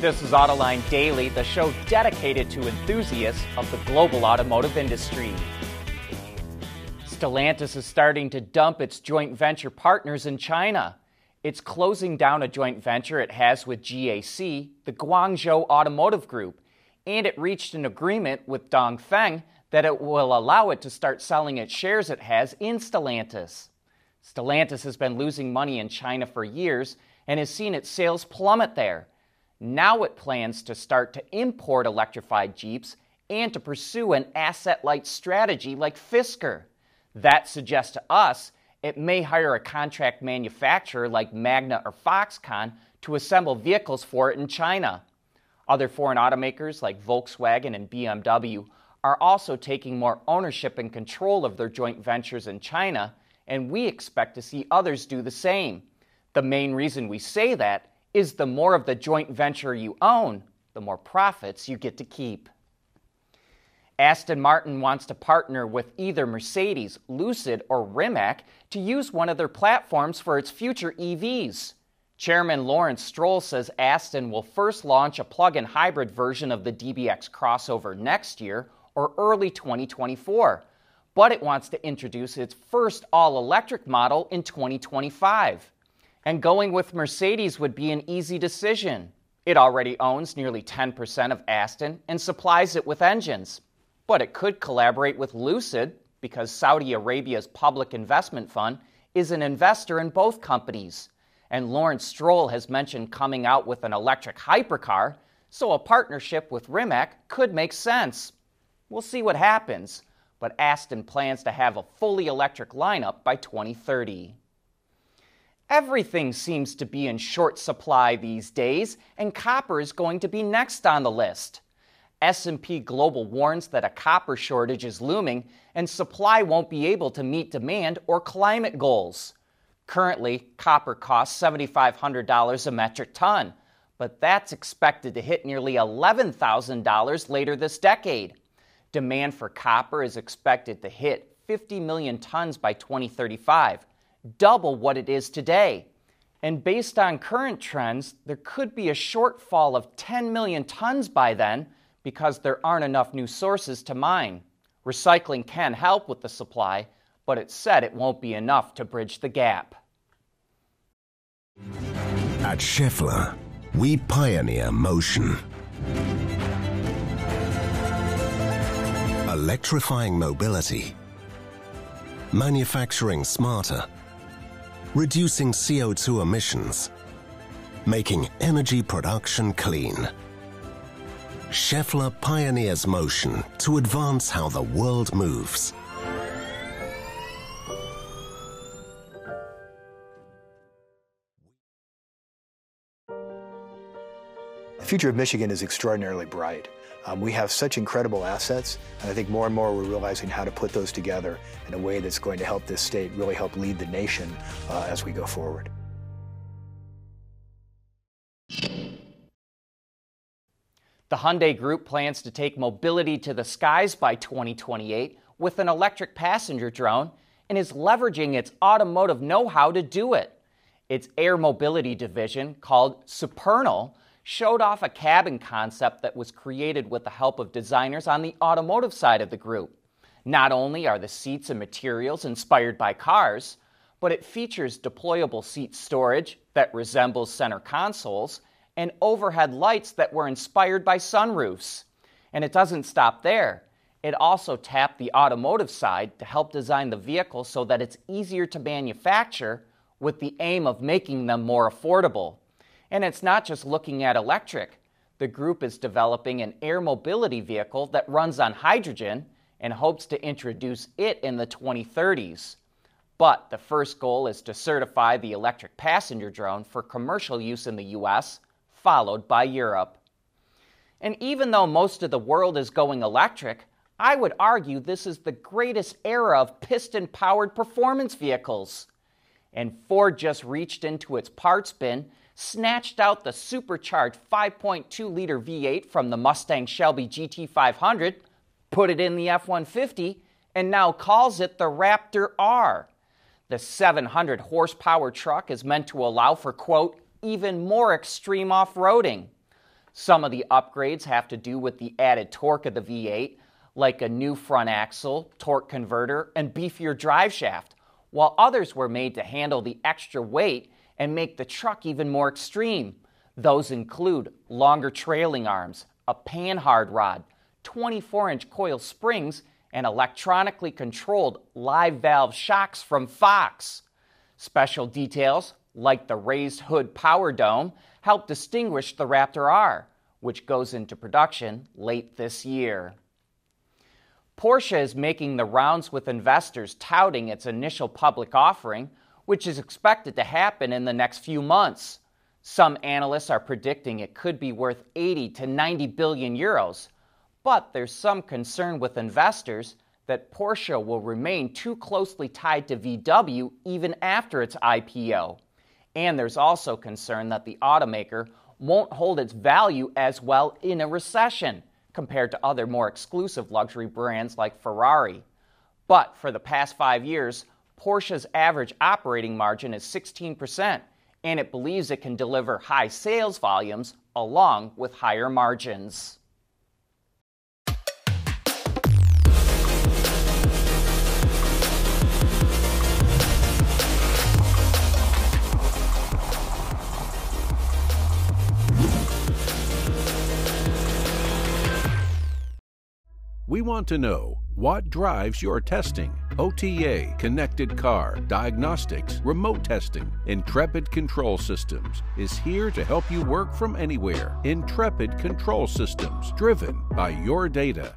This is Autoline Daily, the show dedicated to enthusiasts of the global automotive industry. Stellantis is starting to dump its joint venture partners in China. It's closing down a joint venture it has with GAC, the Guangzhou Automotive Group, and it reached an agreement with Dongfeng that it will allow it to start selling its shares it has in Stellantis. Stellantis has been losing money in China for years and has seen its sales plummet there. Now it plans to start to import electrified Jeeps and to pursue an asset light strategy like Fisker. That suggests to us it may hire a contract manufacturer like Magna or Foxconn to assemble vehicles for it in China. Other foreign automakers like Volkswagen and BMW are also taking more ownership and control of their joint ventures in China, and we expect to see others do the same. The main reason we say that is the more of the joint venture you own, the more profits you get to keep. Aston Martin wants to partner with either Mercedes, Lucid, or Rimac to use one of their platforms for its future EVs. Chairman Lawrence Stroll says Aston will first launch a plug in hybrid version of the DBX crossover next year or early 2024, but it wants to introduce its first all electric model in 2025. And going with Mercedes would be an easy decision. It already owns nearly 10% of Aston and supplies it with engines. But it could collaborate with Lucid because Saudi Arabia's public investment fund is an investor in both companies. And Lawrence Stroll has mentioned coming out with an electric hypercar, so a partnership with Rimac could make sense. We'll see what happens, but Aston plans to have a fully electric lineup by 2030. Everything seems to be in short supply these days, and copper is going to be next on the list. S&P Global warns that a copper shortage is looming and supply won't be able to meet demand or climate goals. Currently, copper costs $7500 a metric ton, but that's expected to hit nearly $11,000 later this decade. Demand for copper is expected to hit 50 million tons by 2035 double what it is today. And based on current trends, there could be a shortfall of 10 million tons by then because there aren't enough new sources to mine. Recycling can help with the supply, but it's said it won't be enough to bridge the gap. At Schaeffler, we pioneer motion. Electrifying mobility. Manufacturing smarter reducing CO2 emissions, making energy production clean. Schaeffler pioneers motion to advance how the world moves. Future of Michigan is extraordinarily bright. Um, we have such incredible assets, and I think more and more we're realizing how to put those together in a way that's going to help this state really help lead the nation uh, as we go forward. The Hyundai Group plans to take mobility to the skies by 2028 with an electric passenger drone and is leveraging its automotive know how to do it. Its air mobility division, called Supernal, showed off a cabin concept that was created with the help of designers on the automotive side of the group. Not only are the seats and materials inspired by cars, but it features deployable seat storage that resembles center consoles and overhead lights that were inspired by sunroofs. And it doesn't stop there. It also tapped the automotive side to help design the vehicle so that it's easier to manufacture with the aim of making them more affordable. And it's not just looking at electric. The group is developing an air mobility vehicle that runs on hydrogen and hopes to introduce it in the 2030s. But the first goal is to certify the electric passenger drone for commercial use in the US, followed by Europe. And even though most of the world is going electric, I would argue this is the greatest era of piston powered performance vehicles. And Ford just reached into its parts bin snatched out the supercharged 5.2 liter V8 from the Mustang Shelby GT500, put it in the F 150, and now calls it the Raptor R. The 700 horsepower truck is meant to allow for, quote, even more extreme off roading. Some of the upgrades have to do with the added torque of the V8, like a new front axle, torque converter, and beefier drive shaft, while others were made to handle the extra weight and make the truck even more extreme. Those include longer trailing arms, a panhard rod, 24 inch coil springs, and electronically controlled live valve shocks from Fox. Special details, like the raised hood power dome, help distinguish the Raptor R, which goes into production late this year. Porsche is making the rounds with investors touting its initial public offering, which is expected to happen in the next few months. Some analysts are predicting it could be worth 80 to 90 billion euros, but there's some concern with investors that Porsche will remain too closely tied to VW even after its IPO. And there's also concern that the automaker won't hold its value as well in a recession compared to other more exclusive luxury brands like Ferrari. But for the past five years, Porsche's average operating margin is 16%, and it believes it can deliver high sales volumes along with higher margins. We want to know what drives your testing. OTA, connected car, diagnostics, remote testing. Intrepid Control Systems is here to help you work from anywhere. Intrepid Control Systems, driven by your data.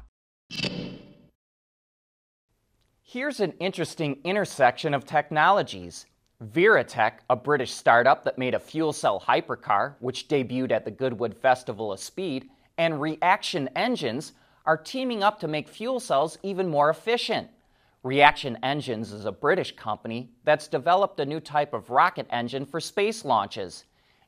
Here's an interesting intersection of technologies. Viritech, a British startup that made a fuel cell hypercar, which debuted at the Goodwood Festival of Speed, and Reaction Engines, are teaming up to make fuel cells even more efficient. Reaction Engines is a British company that's developed a new type of rocket engine for space launches.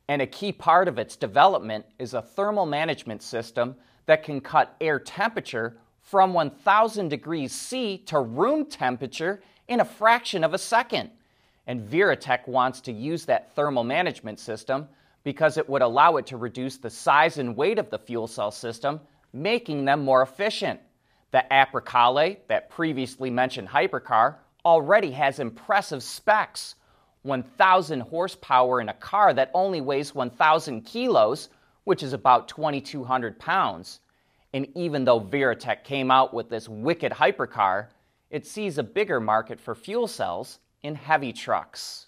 And a key part of its development is a thermal management system that can cut air temperature from 1000 degrees C to room temperature in a fraction of a second. And Viritech wants to use that thermal management system because it would allow it to reduce the size and weight of the fuel cell system making them more efficient. The Apricale, that previously mentioned hypercar, already has impressive specs 1,000 horsepower in a car that only weighs 1,000 kilos, which is about 2,200 pounds. And even though Viritech came out with this wicked hypercar, it sees a bigger market for fuel cells in heavy trucks.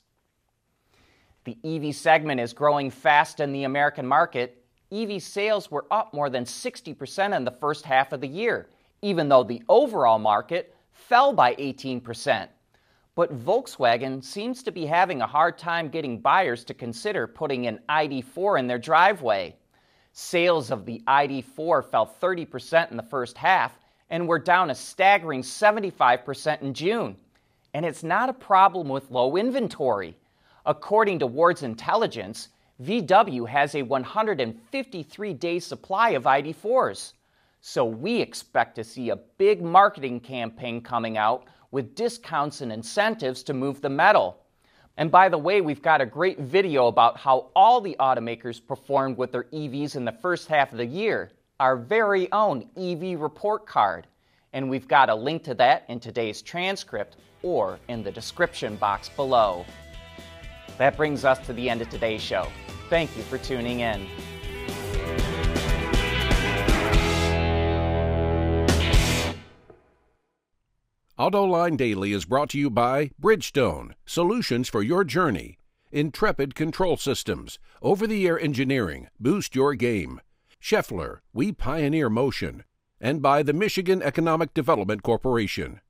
The EV segment is growing fast in the American market EV sales were up more than 60% in the first half of the year, even though the overall market fell by 18%. But Volkswagen seems to be having a hard time getting buyers to consider putting an ID4 in their driveway. Sales of the ID4 fell 30% in the first half and were down a staggering 75% in June. And it's not a problem with low inventory. According to Wards Intelligence, VW has a 153 day supply of ID4s. So we expect to see a big marketing campaign coming out with discounts and incentives to move the metal. And by the way, we've got a great video about how all the automakers performed with their EVs in the first half of the year, our very own EV report card. And we've got a link to that in today's transcript or in the description box below. That brings us to the end of today's show. Thank you for tuning in. AutoLine Daily is brought to you by Bridgestone, solutions for your journey. Intrepid Control Systems, over the air engineering, boost your game. Schaeffler, we pioneer motion. And by the Michigan Economic Development Corporation.